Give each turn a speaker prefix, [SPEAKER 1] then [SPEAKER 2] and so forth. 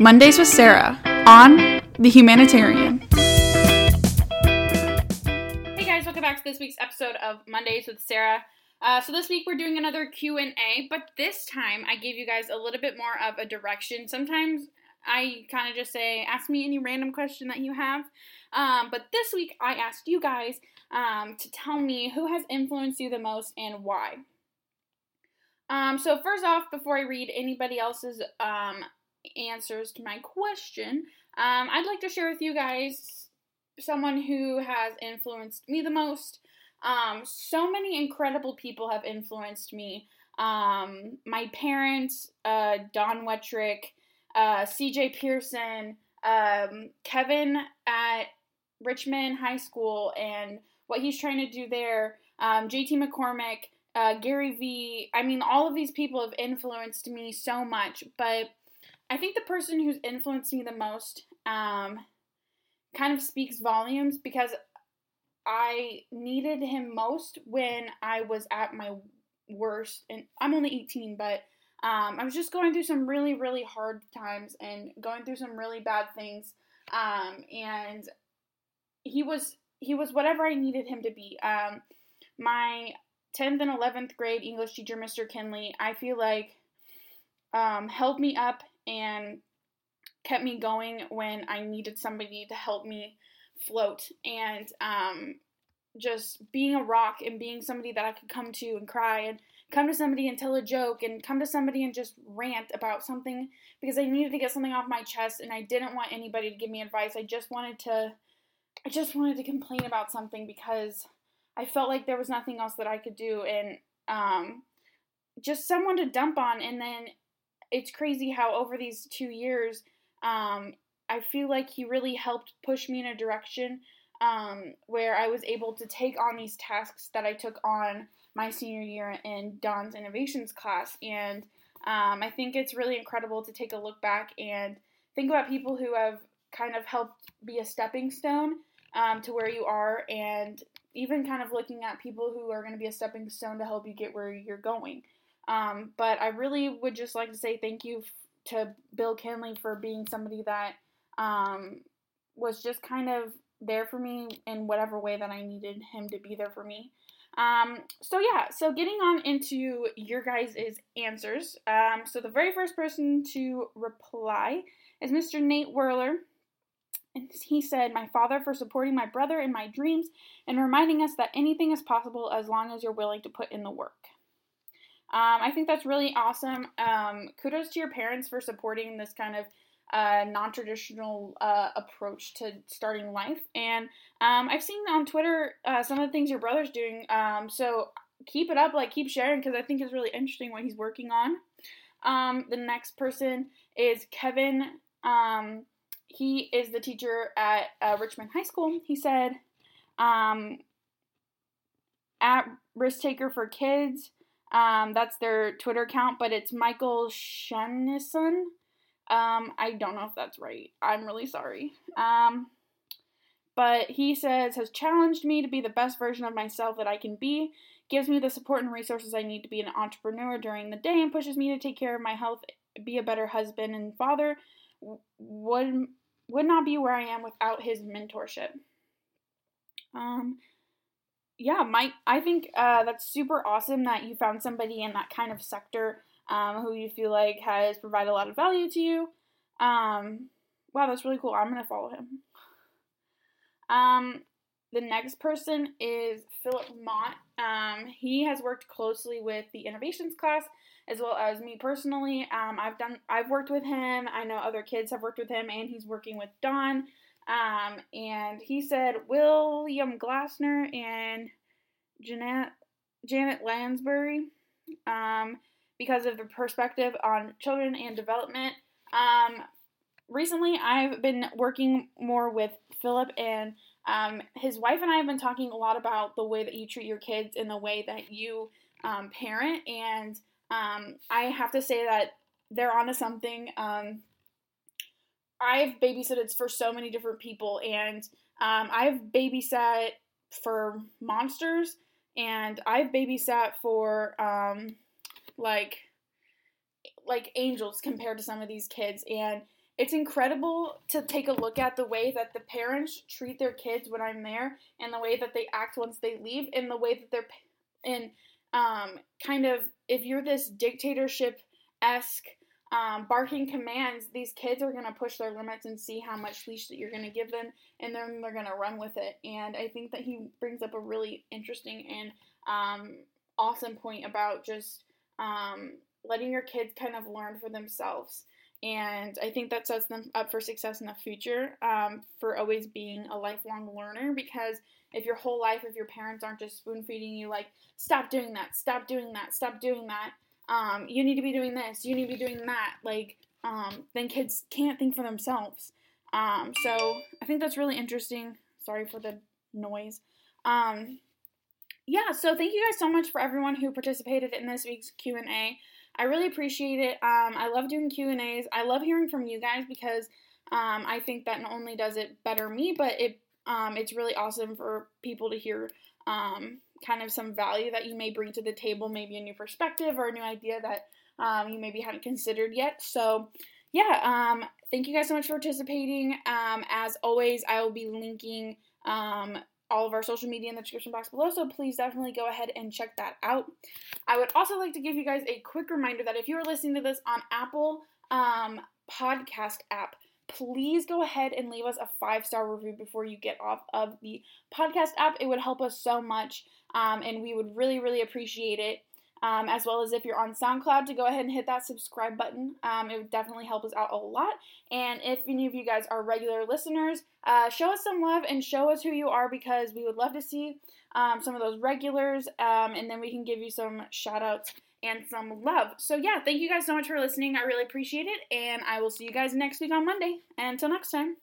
[SPEAKER 1] Mondays with Sarah on The Humanitarian.
[SPEAKER 2] Hey guys, welcome back to this week's episode of Mondays with Sarah. Uh, so this week we're doing another Q&A, but this time I gave you guys a little bit more of a direction. Sometimes I kind of just say, ask me any random question that you have. Um, but this week I asked you guys um, to tell me who has influenced you the most and why. Um, so first off, before I read anybody else's um, answers to my question, um, I'd like to share with you guys someone who has influenced me the most. Um, so many incredible people have influenced me. Um, my parents, uh, Don Wetrick, uh, CJ Pearson, um, Kevin at Richmond High School, and what he's trying to do there, um, JT McCormick, uh, Gary Vee. I mean, all of these people have influenced me so much, but I think the person who's influenced me the most um, kind of speaks volumes because I needed him most when I was at my worst. And I'm only 18, but um, I was just going through some really, really hard times and going through some really bad things. Um, and he was he was whatever I needed him to be. Um, my 10th and 11th grade English teacher, Mr. Kinley, I feel like um, held me up and kept me going when I needed somebody to help me float. And um, just being a rock and being somebody that I could come to and cry and come to somebody and tell a joke and come to somebody and just rant about something because I needed to get something off my chest and I didn't want anybody to give me advice. I just wanted to I just wanted to complain about something because I felt like there was nothing else that I could do and um, just someone to dump on. And then it's crazy how over these two years, um, I feel like he really helped push me in a direction um, where I was able to take on these tasks that I took on my senior year in Don's innovations class. And um, I think it's really incredible to take a look back and think about people who have kind of helped be a stepping stone um, to where you are, and even kind of looking at people who are going to be a stepping stone to help you get where you're going. Um, but I really would just like to say thank you f- to Bill Kinley for being somebody that um, was just kind of there for me in whatever way that I needed him to be there for me. Um, so yeah, so getting on into your guys' answers. Um, so the very first person to reply is Mr. Nate Whirler. And he said, My father for supporting my brother in my dreams and reminding us that anything is possible as long as you're willing to put in the work. Um, I think that's really awesome. Um, kudos to your parents for supporting this kind of uh, non traditional uh, approach to starting life. And um, I've seen on Twitter uh, some of the things your brother's doing. Um, so keep it up, like keep sharing, because I think it's really interesting what he's working on. Um, the next person is Kevin. Um, he is the teacher at uh, Richmond High School. He said, at Risk Taker for Kids, um, that's their Twitter account, but it's Michael Shunnison. Um, I don't know if that's right. I'm really sorry. Um, but he says, has challenged me to be the best version of myself that I can be, gives me the support and resources I need to be an entrepreneur during the day, and pushes me to take care of my health, be a better husband and father. Would would not be where I am without his mentorship. Um, yeah, Mike, I think uh, that's super awesome that you found somebody in that kind of sector um, who you feel like has provided a lot of value to you. Um, wow, that's really cool. I'm gonna follow him. Um, the next person is Philip Mott. Um, he has worked closely with the innovations class as well as me personally. Um, I've done, I've worked with him. I know other kids have worked with him, and he's working with Don. Um, and he said William Glasser and Janet Janet Lansbury, um, because of the perspective on children and development. Um, recently, I've been working more with Philip and um, his wife and I have been talking a lot about the way that you treat your kids and the way that you um, parent and um, I have to say that they're onto something. I've babysitted for so many different people, and um, I've babysat for monsters, and I've babysat for um, like like angels compared to some of these kids, and it's incredible to take a look at the way that the parents treat their kids when I'm there, and the way that they act once they leave, and the way that they're in um, kind of if you're this dictatorship esque um, barking commands, these kids are going to push their limits and see how much leash that you're going to give them, and then they're going to run with it. And I think that he brings up a really interesting and um, awesome point about just um, letting your kids kind of learn for themselves. And I think that sets them up for success in the future um, for always being a lifelong learner because if your whole life, if your parents aren't just spoon feeding you, like, stop doing that, stop doing that, stop doing that, um, you need to be doing this, you need to be doing that, like, um, then kids can't think for themselves. Um, so I think that's really interesting. Sorry for the noise. Um, yeah, so thank you guys so much for everyone who participated in this week's Q and A. I really appreciate it. Um, I love doing Q and A's. I love hearing from you guys because um, I think that not only does it better me, but it um, it's really awesome for people to hear um, kind of some value that you may bring to the table, maybe a new perspective or a new idea that um, you maybe hadn't considered yet. So, yeah, um, thank you guys so much for participating. Um, as always, I will be linking um, all of our social media in the description box below, so please definitely go ahead and check that out. I would also like to give you guys a quick reminder that if you are listening to this on Apple um, podcast app, please go ahead and leave us a five star review before you get off of the podcast app. It would help us so much, um, and we would really, really appreciate it. Um, as well as if you're on SoundCloud, to go ahead and hit that subscribe button. Um, it would definitely help us out a lot. And if any of you guys are regular listeners, uh, show us some love and show us who you are because we would love to see um, some of those regulars, um, and then we can give you some shout outs and some love. So, yeah, thank you guys so much for listening. I really appreciate it, and I will see you guys next week on Monday. Until next time.